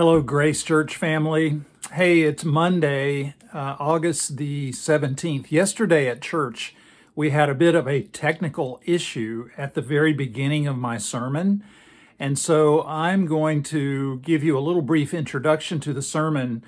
Hello, Grace Church family. Hey, it's Monday, uh, August the 17th. Yesterday at church, we had a bit of a technical issue at the very beginning of my sermon. And so I'm going to give you a little brief introduction to the sermon.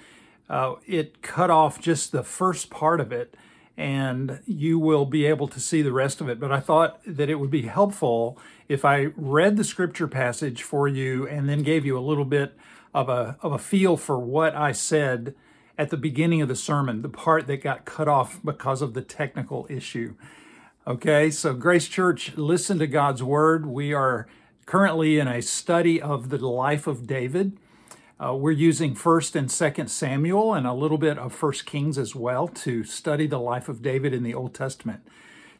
Uh, it cut off just the first part of it, and you will be able to see the rest of it. But I thought that it would be helpful if I read the scripture passage for you and then gave you a little bit of a, of a feel for what I said at the beginning of the sermon, the part that got cut off because of the technical issue. Okay, so Grace Church, listen to God's word. We are currently in a study of the life of David. Uh, we're using 1st and 2nd Samuel and a little bit of 1st Kings as well to study the life of David in the Old Testament.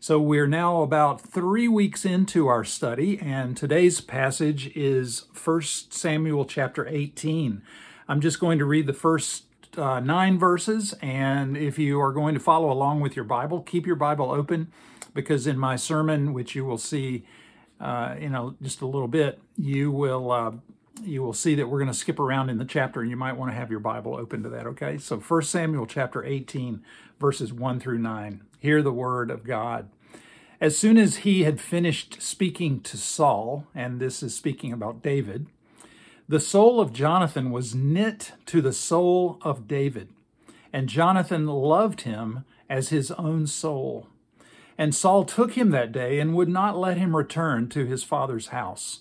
So we're now about three weeks into our study, and today's passage is 1 Samuel chapter 18. I'm just going to read the first uh, nine verses, and if you are going to follow along with your Bible, keep your Bible open because in my sermon, which you will see uh, in a, just a little bit, you will uh, you will see that we're going to skip around in the chapter, and you might want to have your Bible open to that. Okay, so 1 Samuel chapter 18, verses 1 through 9. Hear the word of God. As soon as he had finished speaking to Saul, and this is speaking about David, the soul of Jonathan was knit to the soul of David, and Jonathan loved him as his own soul. And Saul took him that day and would not let him return to his father's house.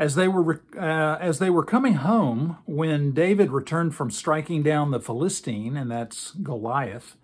As they were uh, as they were coming home, when David returned from striking down the Philistine, and that's Goliath,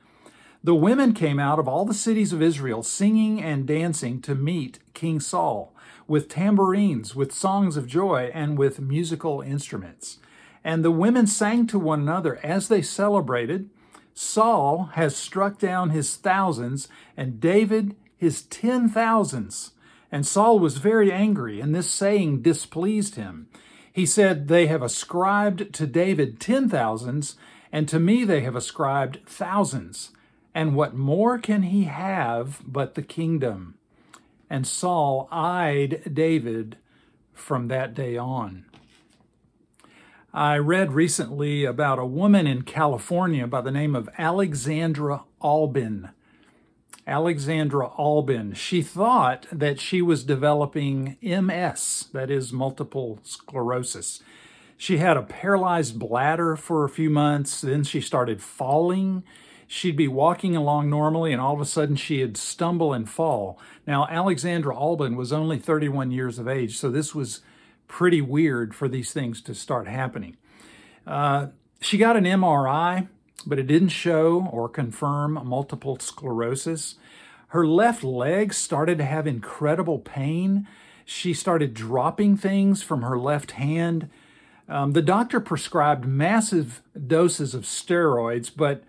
the women came out of all the cities of Israel, singing and dancing to meet King Saul, with tambourines, with songs of joy, and with musical instruments. And the women sang to one another as they celebrated. Saul has struck down his thousands, and David his ten thousands. And Saul was very angry, and this saying displeased him. He said, They have ascribed to David ten thousands, and to me they have ascribed thousands. And what more can he have but the kingdom? And Saul eyed David from that day on. I read recently about a woman in California by the name of Alexandra Albin. Alexandra Albin. She thought that she was developing MS, that is multiple sclerosis. She had a paralyzed bladder for a few months, then she started falling. She'd be walking along normally, and all of a sudden she'd stumble and fall. Now, Alexandra Albin was only 31 years of age, so this was pretty weird for these things to start happening. Uh, she got an MRI but it didn't show or confirm multiple sclerosis. Her left leg started to have incredible pain. She started dropping things from her left hand. Um, the doctor prescribed massive doses of steroids, but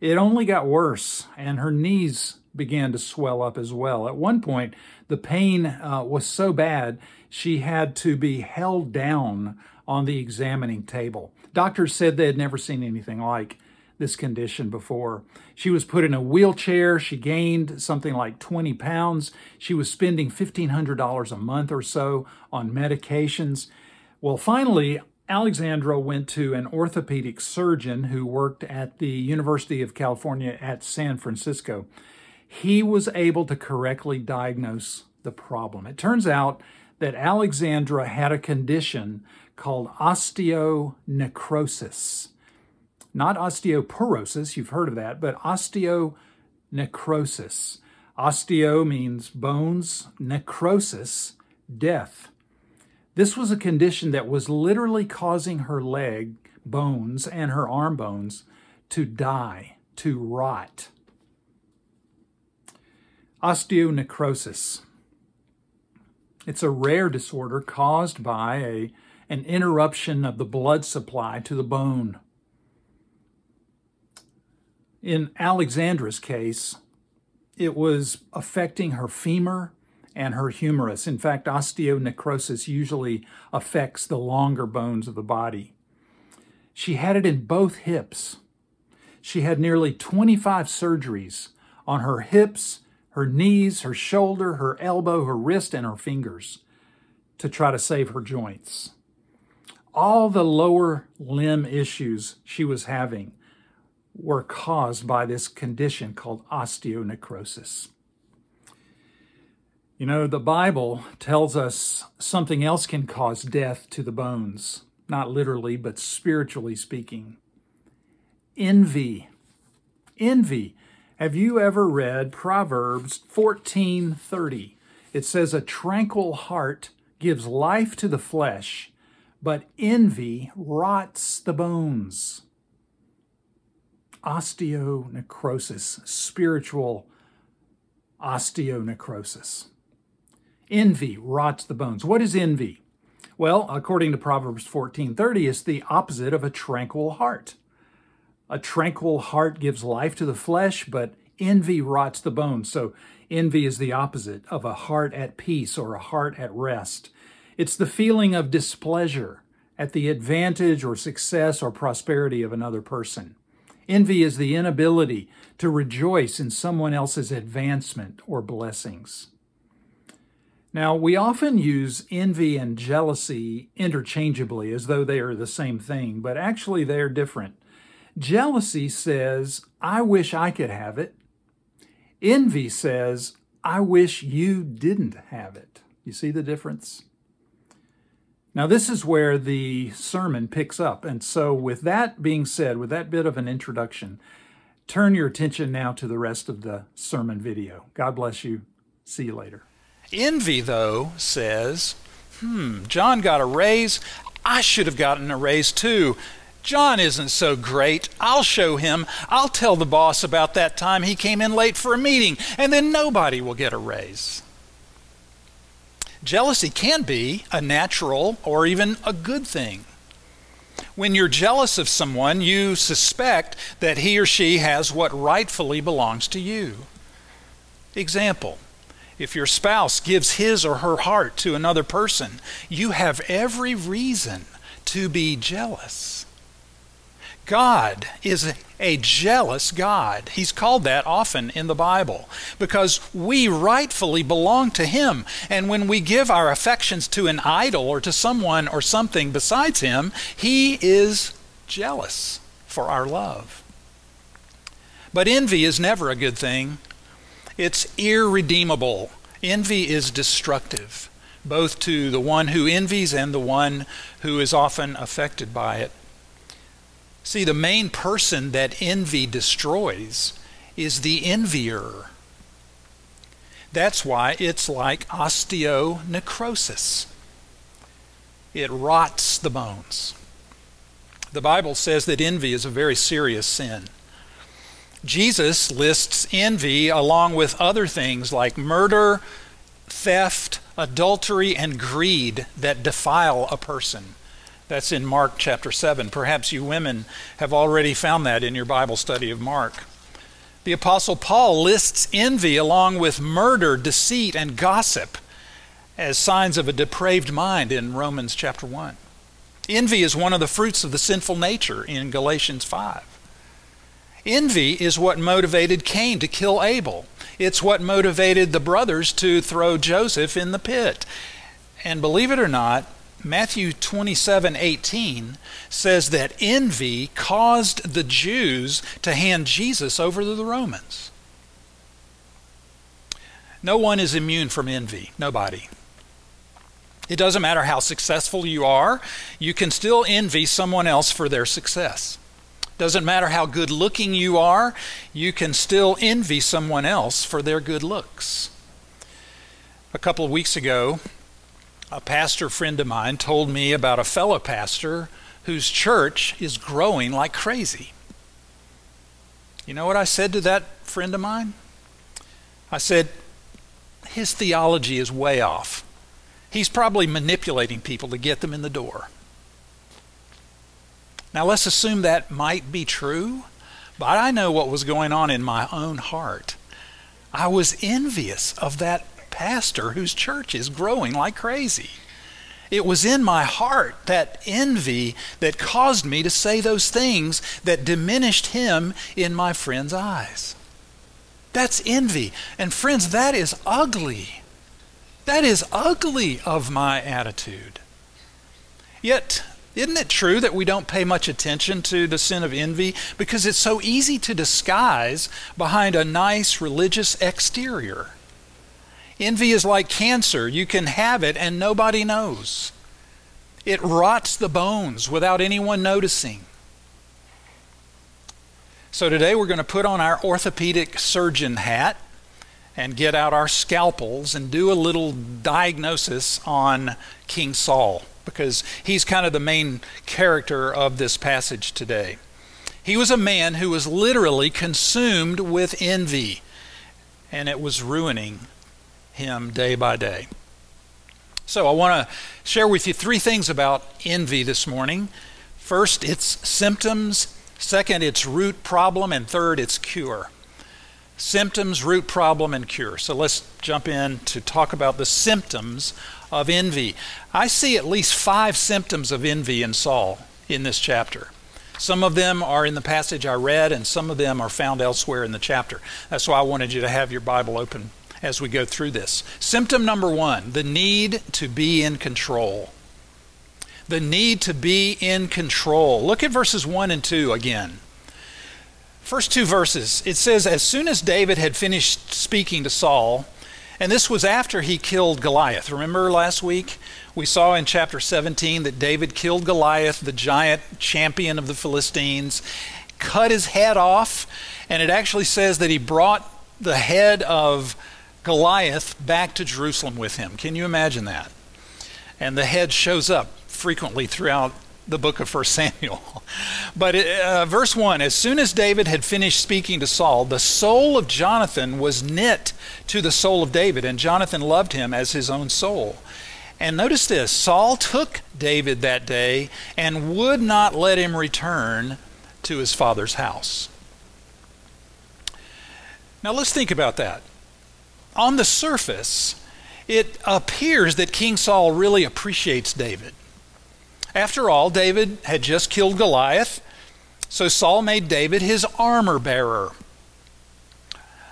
it only got worse, and her knees began to swell up as well. At one point, the pain uh, was so bad she had to be held down on the examining table. Doctors said they had never seen anything like this condition before. She was put in a wheelchair. She gained something like 20 pounds. She was spending $1,500 a month or so on medications. Well, finally, Alexandra went to an orthopedic surgeon who worked at the University of California at San Francisco. He was able to correctly diagnose the problem. It turns out that Alexandra had a condition called osteonecrosis not osteoporosis, you've heard of that, but osteonecrosis. Osteo means bones, necrosis, death. This was a condition that was literally causing her leg bones and her arm bones to die, to rot. Osteonecrosis. It's a rare disorder caused by a, an interruption of the blood supply to the bone. In Alexandra's case, it was affecting her femur and her humerus. In fact, osteonecrosis usually affects the longer bones of the body. She had it in both hips. She had nearly 25 surgeries on her hips, her knees, her shoulder, her elbow, her wrist, and her fingers to try to save her joints. All the lower limb issues she was having were caused by this condition called osteonecrosis. You know, the Bible tells us something else can cause death to the bones, not literally, but spiritually speaking. Envy. Envy. Have you ever read Proverbs 14:30? It says a tranquil heart gives life to the flesh, but envy rots the bones osteonecrosis, spiritual osteonecrosis. Envy rots the bones. What is envy? Well, according to Proverbs 14:30, it's the opposite of a tranquil heart. A tranquil heart gives life to the flesh, but envy rots the bones. So envy is the opposite of a heart at peace or a heart at rest. It's the feeling of displeasure at the advantage or success or prosperity of another person. Envy is the inability to rejoice in someone else's advancement or blessings. Now, we often use envy and jealousy interchangeably as though they are the same thing, but actually they are different. Jealousy says, I wish I could have it. Envy says, I wish you didn't have it. You see the difference? Now, this is where the sermon picks up. And so, with that being said, with that bit of an introduction, turn your attention now to the rest of the sermon video. God bless you. See you later. Envy, though, says, hmm, John got a raise. I should have gotten a raise too. John isn't so great. I'll show him. I'll tell the boss about that time he came in late for a meeting, and then nobody will get a raise. Jealousy can be a natural or even a good thing. When you're jealous of someone, you suspect that he or she has what rightfully belongs to you. Example if your spouse gives his or her heart to another person, you have every reason to be jealous. God is a jealous God. He's called that often in the Bible because we rightfully belong to Him. And when we give our affections to an idol or to someone or something besides Him, He is jealous for our love. But envy is never a good thing, it's irredeemable. Envy is destructive, both to the one who envies and the one who is often affected by it. See, the main person that envy destroys is the envier. That's why it's like osteonecrosis. It rots the bones. The Bible says that envy is a very serious sin. Jesus lists envy along with other things like murder, theft, adultery, and greed that defile a person. That's in Mark chapter 7. Perhaps you women have already found that in your Bible study of Mark. The Apostle Paul lists envy along with murder, deceit, and gossip as signs of a depraved mind in Romans chapter 1. Envy is one of the fruits of the sinful nature in Galatians 5. Envy is what motivated Cain to kill Abel. It's what motivated the brothers to throw Joseph in the pit. And believe it or not, Matthew 27 18 says that envy caused the Jews to hand Jesus over to the Romans. No one is immune from envy. Nobody. It doesn't matter how successful you are, you can still envy someone else for their success. Doesn't matter how good looking you are, you can still envy someone else for their good looks. A couple of weeks ago, a pastor friend of mine told me about a fellow pastor whose church is growing like crazy. You know what I said to that friend of mine? I said, his theology is way off. He's probably manipulating people to get them in the door. Now, let's assume that might be true, but I know what was going on in my own heart. I was envious of that pastor whose church is growing like crazy. It was in my heart, that envy, that caused me to say those things that diminished him in my friend's eyes. That's envy. And friends, that is ugly. That is ugly of my attitude. Yet, isn't it true that we don't pay much attention to the sin of envy because it's so easy to disguise behind a nice religious exterior? Envy is like cancer. You can have it and nobody knows. It rots the bones without anyone noticing. So today we're going to put on our orthopedic surgeon hat and get out our scalpels and do a little diagnosis on King Saul because he's kind of the main character of this passage today. He was a man who was literally consumed with envy, and it was ruining him day by day. So, I want to share with you three things about envy this morning. First, its symptoms. Second, its root problem. And third, its cure. Symptoms, root problem, and cure. So, let's jump in to talk about the symptoms of envy. I see at least five symptoms of envy in Saul in this chapter. Some of them are in the passage I read, and some of them are found elsewhere in the chapter. That's why I wanted you to have your Bible open as we go through this. Symptom number one the need to be in control. The need to be in control. Look at verses 1 and 2 again. First two verses, it says, As soon as David had finished speaking to Saul, and this was after he killed Goliath. Remember last week? We saw in chapter 17 that David killed Goliath, the giant champion of the Philistines, cut his head off, and it actually says that he brought the head of Goliath back to Jerusalem with him. Can you imagine that? And the head shows up frequently throughout the book of 1 Samuel. But uh, verse 1 As soon as David had finished speaking to Saul, the soul of Jonathan was knit to the soul of David, and Jonathan loved him as his own soul. And notice this Saul took David that day and would not let him return to his father's house. Now let's think about that on the surface, it appears that King Saul really appreciates David. After all, David had just killed Goliath, so Saul made David his armor bearer.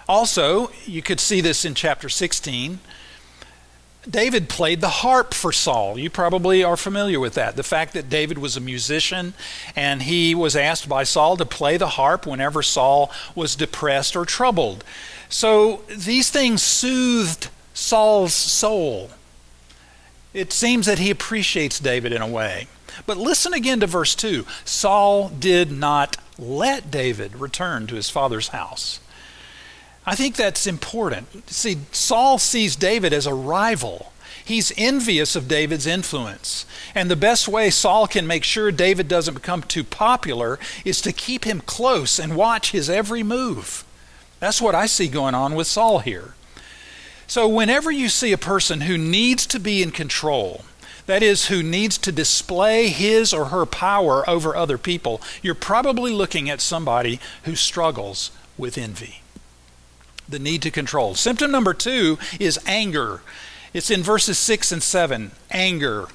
Also, you could see this in chapter 16. David played the harp for Saul. You probably are familiar with that. The fact that David was a musician and he was asked by Saul to play the harp whenever Saul was depressed or troubled. So these things soothed Saul's soul. It seems that he appreciates David in a way. But listen again to verse 2 Saul did not let David return to his father's house. I think that's important. See, Saul sees David as a rival. He's envious of David's influence. And the best way Saul can make sure David doesn't become too popular is to keep him close and watch his every move. That's what I see going on with Saul here. So, whenever you see a person who needs to be in control, that is, who needs to display his or her power over other people, you're probably looking at somebody who struggles with envy. The need to control. Symptom number two is anger. It's in verses 6 and 7. Anger.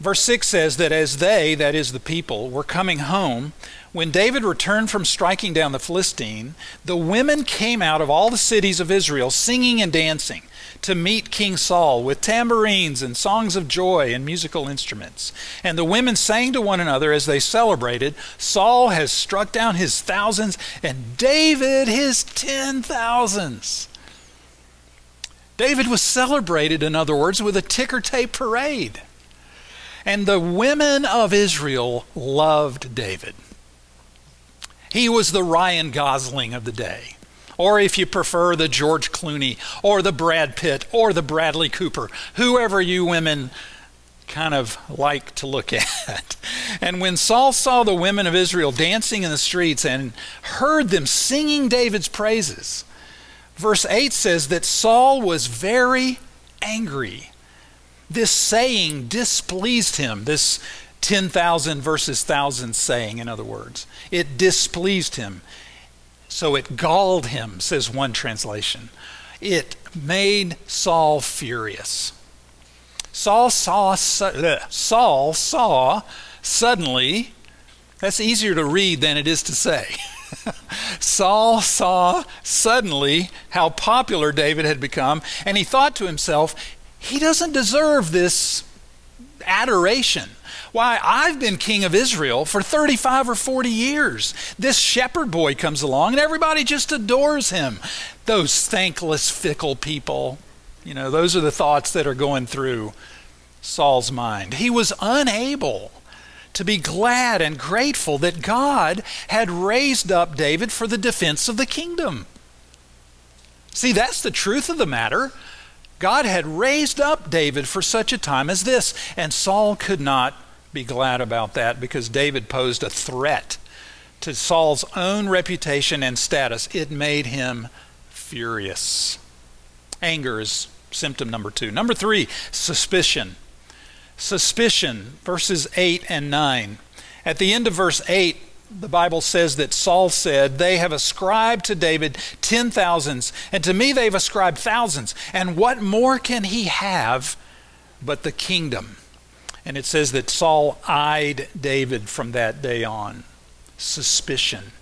Verse 6 says that as they, that is the people, were coming home, when David returned from striking down the Philistine, the women came out of all the cities of Israel singing and dancing to meet King Saul with tambourines and songs of joy and musical instruments. And the women sang to one another as they celebrated Saul has struck down his thousands and David his ten thousands. David was celebrated, in other words, with a ticker tape parade. And the women of Israel loved David. He was the Ryan Gosling of the day. Or if you prefer, the George Clooney, or the Brad Pitt, or the Bradley Cooper, whoever you women kind of like to look at. And when Saul saw the women of Israel dancing in the streets and heard them singing David's praises, verse 8 says that Saul was very angry this saying displeased him. This 10,000 versus thousands saying, in other words. It displeased him. So it galled him, says one translation. It made Saul furious. Saul saw, Saul saw suddenly, that's easier to read than it is to say. Saul saw suddenly how popular David had become, and he thought to himself, he doesn't deserve this adoration. Why, I've been king of Israel for 35 or 40 years. This shepherd boy comes along and everybody just adores him. Those thankless, fickle people. You know, those are the thoughts that are going through Saul's mind. He was unable to be glad and grateful that God had raised up David for the defense of the kingdom. See, that's the truth of the matter. God had raised up David for such a time as this, and Saul could not be glad about that because David posed a threat to Saul's own reputation and status. It made him furious. Anger is symptom number two. Number three, suspicion suspicion, verses 8 and 9. At the end of verse 8, the Bible says that Saul said, They have ascribed to David ten thousands, and to me they've ascribed thousands. And what more can he have but the kingdom? And it says that Saul eyed David from that day on. Suspicion.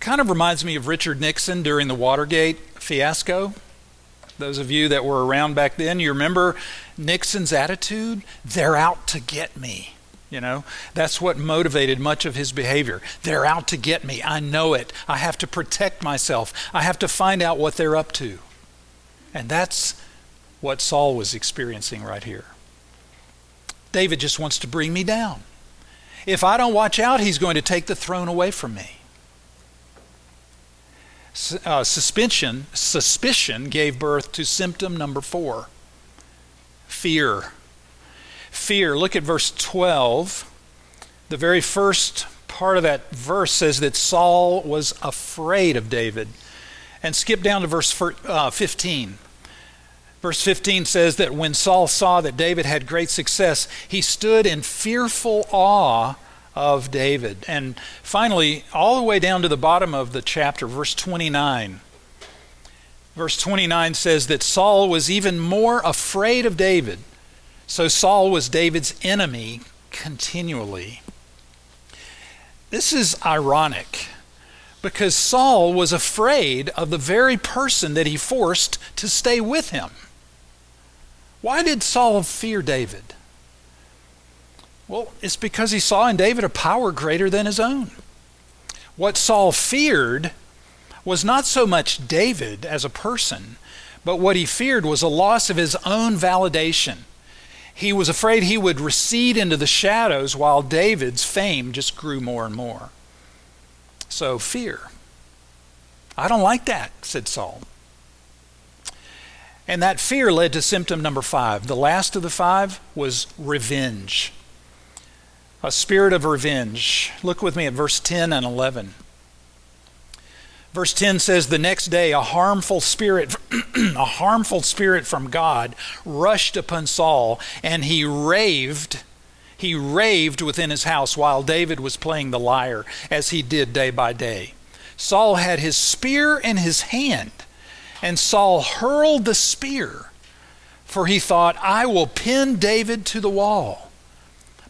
Kind of reminds me of Richard Nixon during the Watergate fiasco. Those of you that were around back then, you remember Nixon's attitude? They're out to get me. You know, that's what motivated much of his behavior. They're out to get me. I know it. I have to protect myself. I have to find out what they're up to. And that's what Saul was experiencing right here. David just wants to bring me down. If I don't watch out, he's going to take the throne away from me uh, suspension, suspicion gave birth to symptom number four fear. Fear. Look at verse 12. The very first part of that verse says that Saul was afraid of David. And skip down to verse uh, 15. Verse 15 says that when Saul saw that David had great success, he stood in fearful awe of David. And finally, all the way down to the bottom of the chapter, verse 29. Verse 29 says that Saul was even more afraid of David. So Saul was David's enemy continually. This is ironic because Saul was afraid of the very person that he forced to stay with him. Why did Saul fear David? Well, it's because he saw in David a power greater than his own. What Saul feared was not so much David as a person, but what he feared was a loss of his own validation. He was afraid he would recede into the shadows while David's fame just grew more and more. So, fear. I don't like that, said Saul. And that fear led to symptom number five. The last of the five was revenge a spirit of revenge. Look with me at verse 10 and 11. Verse 10 says, The next day a harmful spirit, a harmful spirit from God rushed upon Saul, and he raved. He raved within his house while David was playing the lyre, as he did day by day. Saul had his spear in his hand, and Saul hurled the spear, for he thought, I will pin David to the wall.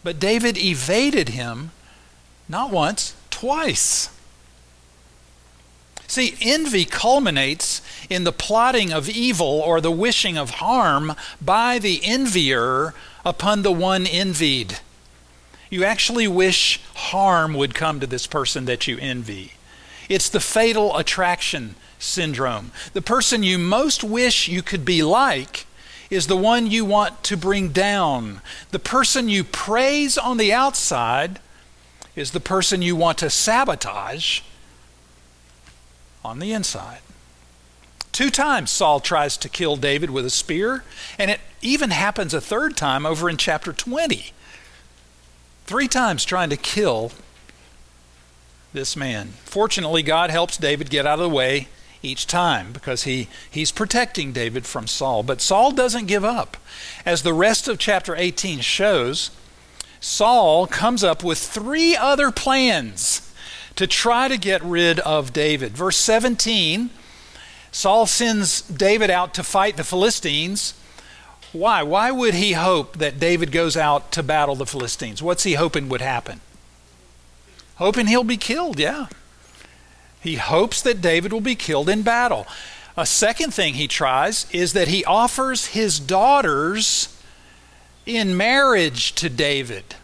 But David evaded him not once, twice. See, envy culminates in the plotting of evil or the wishing of harm by the envier upon the one envied. You actually wish harm would come to this person that you envy. It's the fatal attraction syndrome. The person you most wish you could be like is the one you want to bring down. The person you praise on the outside is the person you want to sabotage on the inside. Two times Saul tries to kill David with a spear, and it even happens a third time over in chapter 20. Three times trying to kill this man. Fortunately, God helps David get out of the way each time because he, he's protecting David from Saul. But Saul doesn't give up. As the rest of chapter 18 shows, Saul comes up with three other plans to try to get rid of David. Verse 17 Saul sends David out to fight the Philistines. Why? Why would he hope that David goes out to battle the Philistines? What's he hoping would happen? Hoping he'll be killed, yeah. He hopes that David will be killed in battle. A second thing he tries is that he offers his daughters in marriage to David.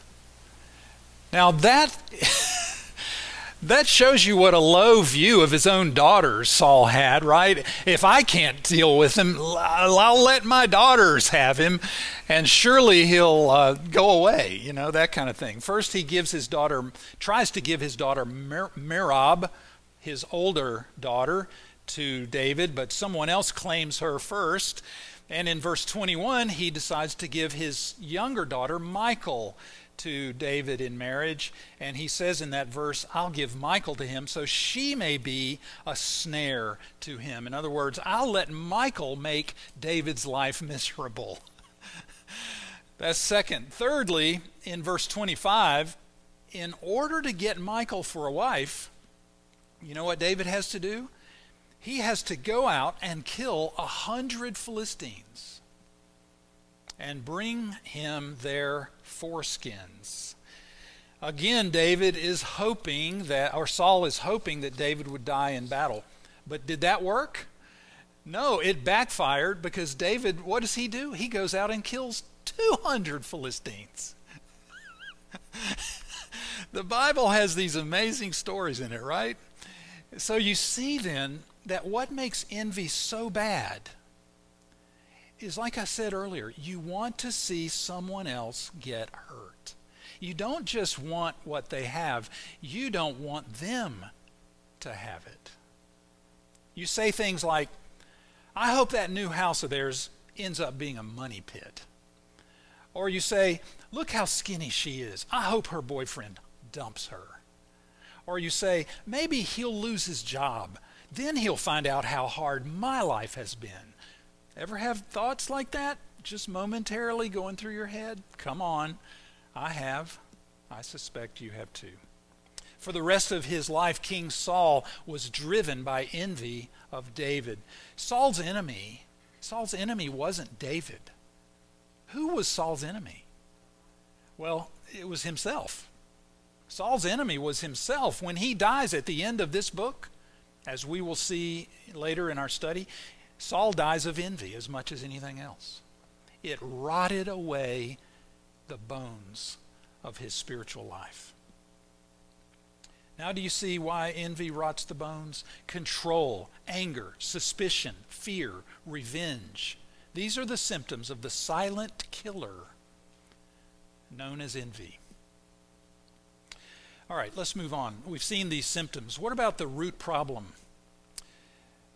Now that that shows you what a low view of his own daughters Saul had, right? If I can't deal with him, I'll let my daughters have him, and surely he'll uh, go away, you know, that kind of thing. First, he gives his daughter, tries to give his daughter Mer- Merab, his older daughter, to David, but someone else claims her first. And in verse 21, he decides to give his younger daughter, Michal, to David in marriage. And he says in that verse, I'll give Michal to him so she may be a snare to him. In other words, I'll let Michal make David's life miserable. That's second. Thirdly, in verse 25, in order to get Michal for a wife, you know what David has to do? He has to go out and kill a hundred Philistines and bring him their foreskins. Again, David is hoping that, or Saul is hoping that David would die in battle. But did that work? No, it backfired because David, what does he do? He goes out and kills 200 Philistines. the Bible has these amazing stories in it, right? So you see then that what makes envy so bad is like I said earlier, you want to see someone else get hurt. You don't just want what they have, you don't want them to have it. You say things like, I hope that new house of theirs ends up being a money pit. Or you say, Look how skinny she is. I hope her boyfriend dumps her. Or you say, Maybe he'll lose his job. Then he'll find out how hard my life has been. Ever have thoughts like that just momentarily going through your head? Come on. I have. I suspect you have too. For the rest of his life, King Saul was driven by envy of David. Saul's enemy, Saul's enemy wasn't David. Who was Saul's enemy? Well, it was himself. Saul's enemy was himself. When he dies at the end of this book, as we will see later in our study, Saul dies of envy as much as anything else. It rotted away the bones of his spiritual life. Now, do you see why envy rots the bones? Control, anger, suspicion, fear, revenge. These are the symptoms of the silent killer known as envy. All right, let's move on. We've seen these symptoms. What about the root problem?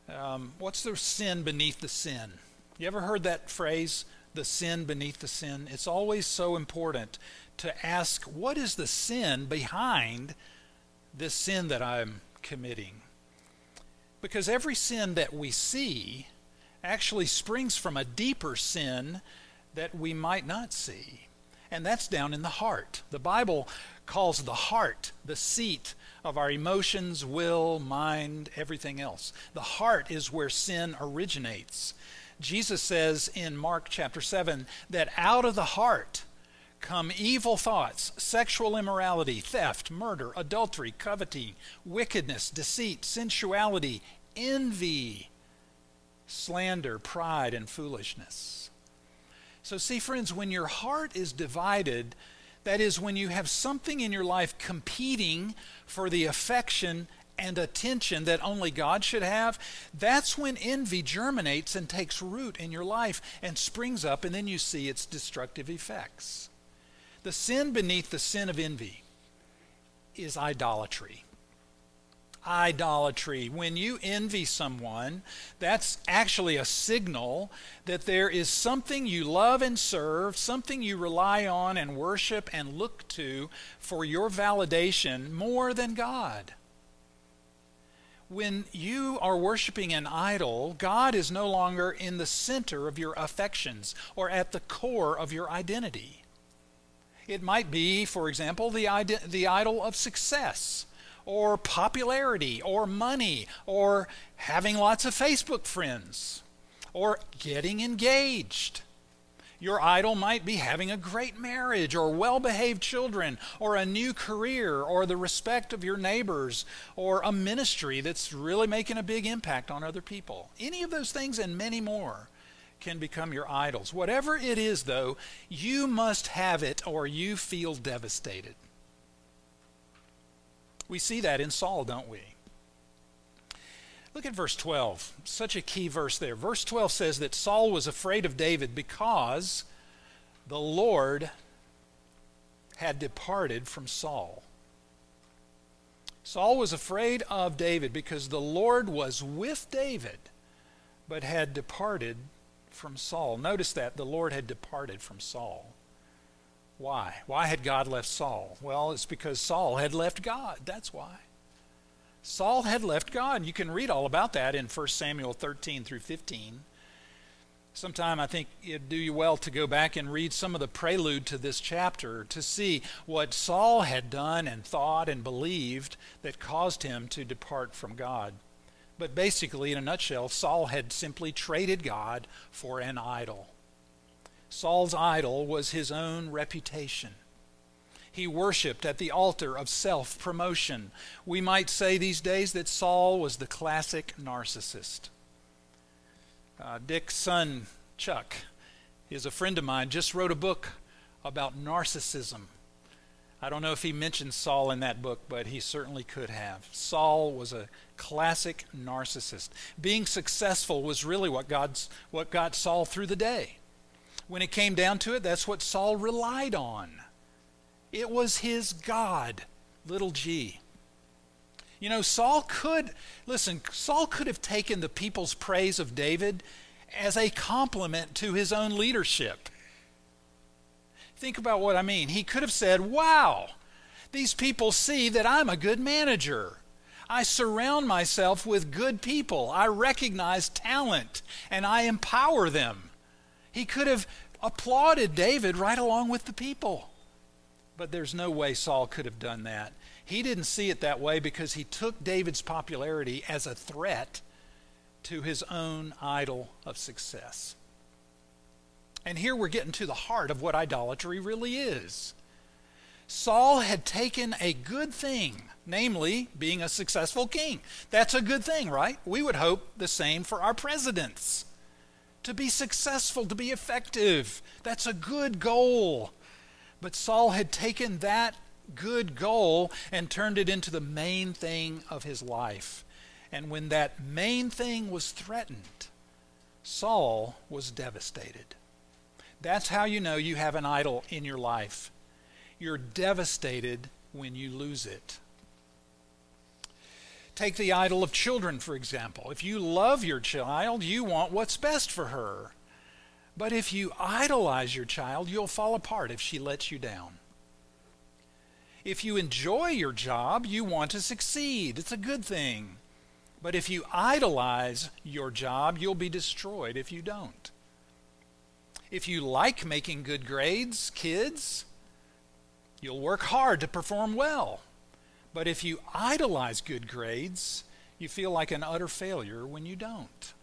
Um, what's the sin beneath the sin? You ever heard that phrase, the sin beneath the sin? It's always so important to ask, what is the sin behind this sin that I'm committing? Because every sin that we see actually springs from a deeper sin that we might not see. And that's down in the heart. The Bible calls the heart the seat of our emotions, will, mind, everything else. The heart is where sin originates. Jesus says in Mark chapter 7 that out of the heart come evil thoughts, sexual immorality, theft, murder, adultery, coveting, wickedness, deceit, sensuality, envy, slander, pride, and foolishness. So, see, friends, when your heart is divided, that is, when you have something in your life competing for the affection and attention that only God should have, that's when envy germinates and takes root in your life and springs up, and then you see its destructive effects. The sin beneath the sin of envy is idolatry idolatry. When you envy someone, that's actually a signal that there is something you love and serve, something you rely on and worship and look to for your validation more than God. when you are worshiping an idol, God is no longer in the center of your affections or at the core of your identity. It might be, for example, the, the idol of success or popularity or money or having lots of Facebook friends or getting engaged. Your idol might be having a great marriage or well behaved children or a new career or the respect of your neighbors or a ministry that's really making a big impact on other people. Any of those things and many more can become your idols. Whatever it is, though, you must have it or you feel devastated. We see that in Saul, don't we? Look at verse 12. Such a key verse there. Verse 12 says that Saul was afraid of David because the Lord had departed from Saul. Saul was afraid of David because the Lord was with David, but had departed from Saul. Notice that the Lord had departed from Saul. Why? Why had God left Saul? Well, it's because Saul had left God. That's why. Saul had left God. You can read all about that in 1 Samuel 13 through 15. Sometime I think it'd do you well to go back and read some of the prelude to this chapter to see what Saul had done and thought and believed that caused him to depart from God. But basically, in a nutshell, Saul had simply traded God for an idol. Saul's idol was his own reputation he worshiped at the altar of self promotion. We might say these days that Saul was the classic narcissist. Uh, Dick's son, Chuck, is a friend of mine, just wrote a book about narcissism. I don't know if he mentioned Saul in that book, but he certainly could have. Saul was a classic narcissist. Being successful was really what, God's, what got Saul through the day. When it came down to it, that's what Saul relied on. It was his God, little g. You know, Saul could, listen, Saul could have taken the people's praise of David as a compliment to his own leadership. Think about what I mean. He could have said, Wow, these people see that I'm a good manager. I surround myself with good people. I recognize talent and I empower them. He could have applauded David right along with the people. But there's no way Saul could have done that. He didn't see it that way because he took David's popularity as a threat to his own idol of success. And here we're getting to the heart of what idolatry really is. Saul had taken a good thing, namely being a successful king. That's a good thing, right? We would hope the same for our presidents. To be successful, to be effective, that's a good goal. But Saul had taken that good goal and turned it into the main thing of his life. And when that main thing was threatened, Saul was devastated. That's how you know you have an idol in your life. You're devastated when you lose it. Take the idol of children, for example. If you love your child, you want what's best for her. But if you idolize your child, you'll fall apart if she lets you down. If you enjoy your job, you want to succeed. It's a good thing. But if you idolize your job, you'll be destroyed if you don't. If you like making good grades, kids, you'll work hard to perform well. But if you idolize good grades, you feel like an utter failure when you don't.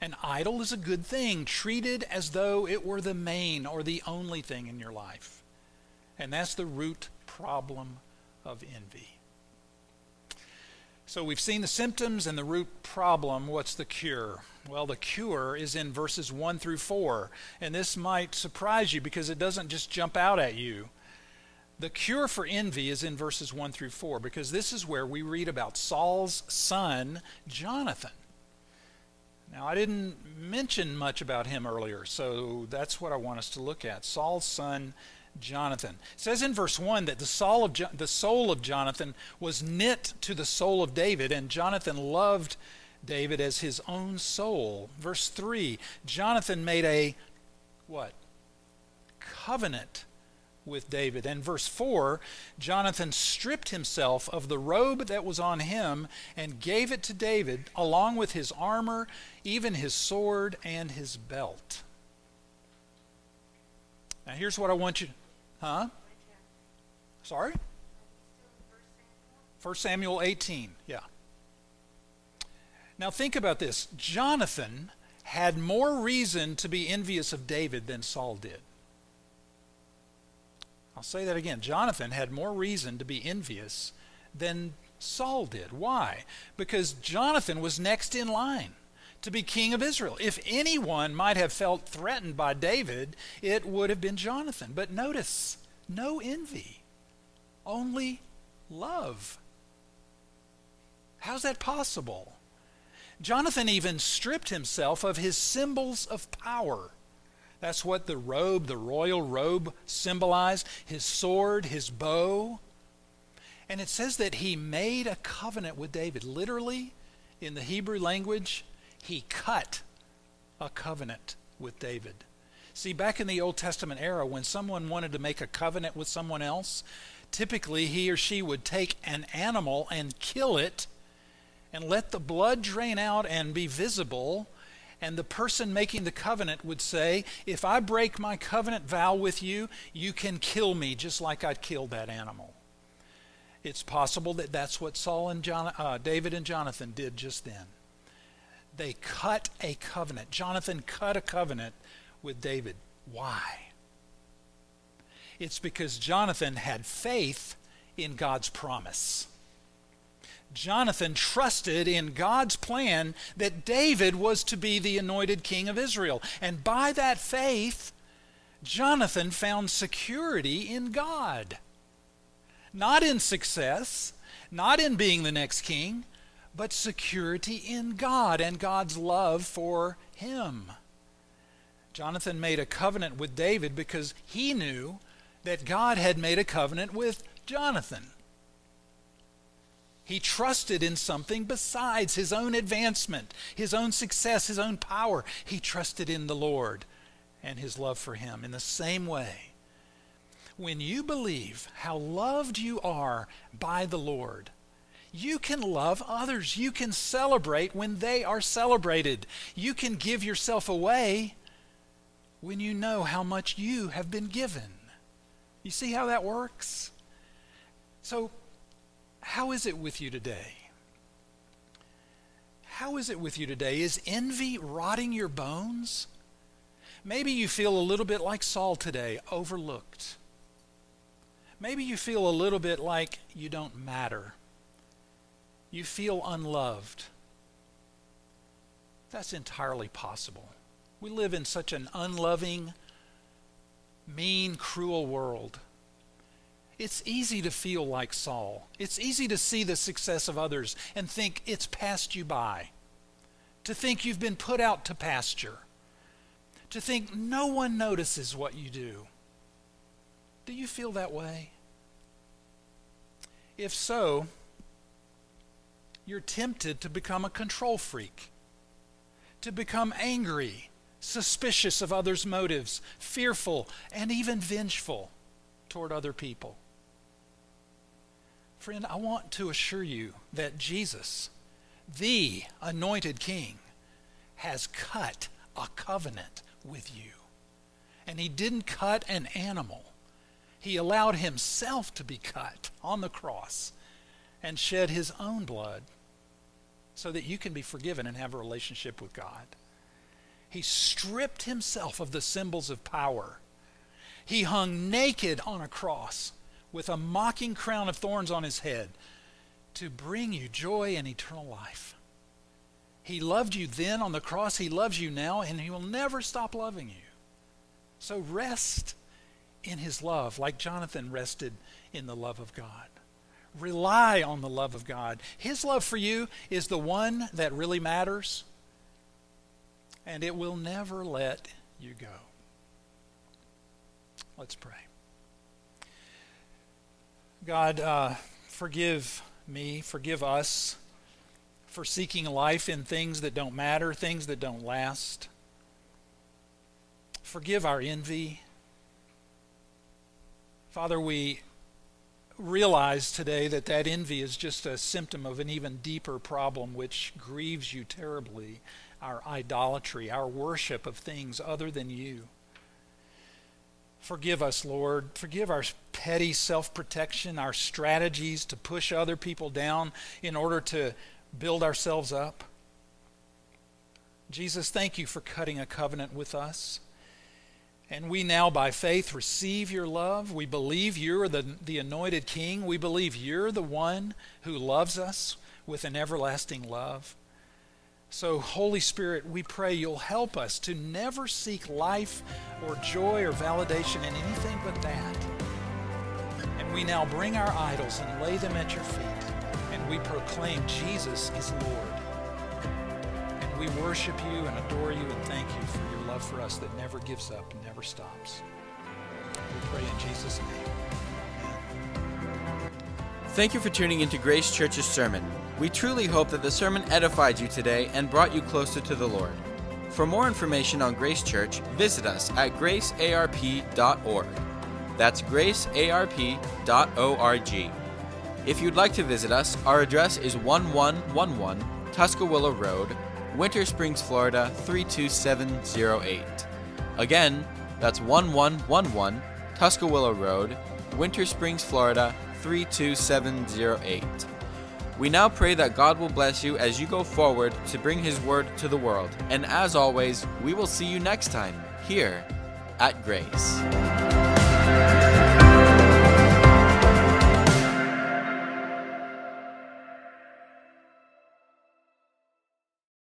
An idol is a good thing, treated as though it were the main or the only thing in your life. And that's the root problem of envy. So we've seen the symptoms and the root problem. What's the cure? Well, the cure is in verses 1 through 4. And this might surprise you because it doesn't just jump out at you. The cure for envy is in verses 1 through 4 because this is where we read about Saul's son, Jonathan. Now, I didn't mention much about him earlier, so that's what I want us to look at. Saul's son, Jonathan. It says in verse 1 that the soul, of jo- the soul of Jonathan was knit to the soul of David, and Jonathan loved David as his own soul. Verse 3 Jonathan made a what? Covenant with David. And verse 4 Jonathan stripped himself of the robe that was on him and gave it to David, along with his armor, even his sword, and his belt. Now, here's what I want you. Huh? Sorry? 1 Samuel 18, yeah. Now, think about this Jonathan had more reason to be envious of David than Saul did. I'll say that again. Jonathan had more reason to be envious than Saul did. Why? Because Jonathan was next in line to be king of Israel. If anyone might have felt threatened by David, it would have been Jonathan. But notice, no envy, only love. How's that possible? Jonathan even stripped himself of his symbols of power. That's what the robe, the royal robe, symbolized his sword, his bow. And it says that he made a covenant with David. Literally, in the Hebrew language, he cut a covenant with David. See, back in the Old Testament era, when someone wanted to make a covenant with someone else, typically he or she would take an animal and kill it and let the blood drain out and be visible and the person making the covenant would say, If I break my covenant vow with you, you can kill me just like I'd killed that animal. It's possible that that's what Saul and John, uh, David and Jonathan did just then. They cut a covenant. Jonathan cut a covenant with David. Why? It's because Jonathan had faith in God's promise. Jonathan trusted in God's plan that David was to be the anointed king of Israel. And by that faith, Jonathan found security in God. Not in success, not in being the next king, but security in God and God's love for him. Jonathan made a covenant with David because he knew that God had made a covenant with Jonathan. He trusted in something besides his own advancement, his own success, his own power. He trusted in the Lord and his love for him. In the same way, when you believe how loved you are by the Lord, you can love others. You can celebrate when they are celebrated. You can give yourself away when you know how much you have been given. You see how that works? So how is it with you today? How is it with you today? Is envy rotting your bones? Maybe you feel a little bit like Saul today, overlooked. Maybe you feel a little bit like you don't matter. You feel unloved. That's entirely possible. We live in such an unloving, mean, cruel world. It's easy to feel like Saul. It's easy to see the success of others and think it's passed you by, to think you've been put out to pasture, to think no one notices what you do. Do you feel that way? If so, you're tempted to become a control freak, to become angry, suspicious of others' motives, fearful, and even vengeful toward other people. Friend, I want to assure you that Jesus, the anointed king, has cut a covenant with you. And he didn't cut an animal, he allowed himself to be cut on the cross and shed his own blood so that you can be forgiven and have a relationship with God. He stripped himself of the symbols of power. He hung naked on a cross with a mocking crown of thorns on his head to bring you joy and eternal life. He loved you then on the cross, He loves you now, and He will never stop loving you. So rest in His love, like Jonathan rested in the love of God. Rely on the love of God. His love for you is the one that really matters, and it will never let you go. Let's pray. God, uh, forgive me, forgive us for seeking life in things that don't matter, things that don't last. Forgive our envy. Father, we realize today that that envy is just a symptom of an even deeper problem which grieves you terribly our idolatry, our worship of things other than you. Forgive us, Lord. Forgive our petty self protection, our strategies to push other people down in order to build ourselves up. Jesus, thank you for cutting a covenant with us. And we now, by faith, receive your love. We believe you're the, the anointed king. We believe you're the one who loves us with an everlasting love. So, Holy Spirit, we pray you'll help us to never seek life or joy or validation in anything but that. And we now bring our idols and lay them at your feet, and we proclaim Jesus is Lord. And we worship you and adore you and thank you for your love for us that never gives up and never stops. We pray in Jesus' name. Amen. Thank you for tuning into Grace Church's sermon. We truly hope that the sermon edified you today and brought you closer to the Lord. For more information on Grace Church, visit us at gracearp.org. That's gracearp.org. If you'd like to visit us, our address is 1111 Tuskawilla Road, Winter Springs, Florida 32708. Again, that's 1111 Tuskawilla Road, Winter Springs, Florida 32708. We now pray that God will bless you as you go forward to bring His word to the world. And as always, we will see you next time here at Grace.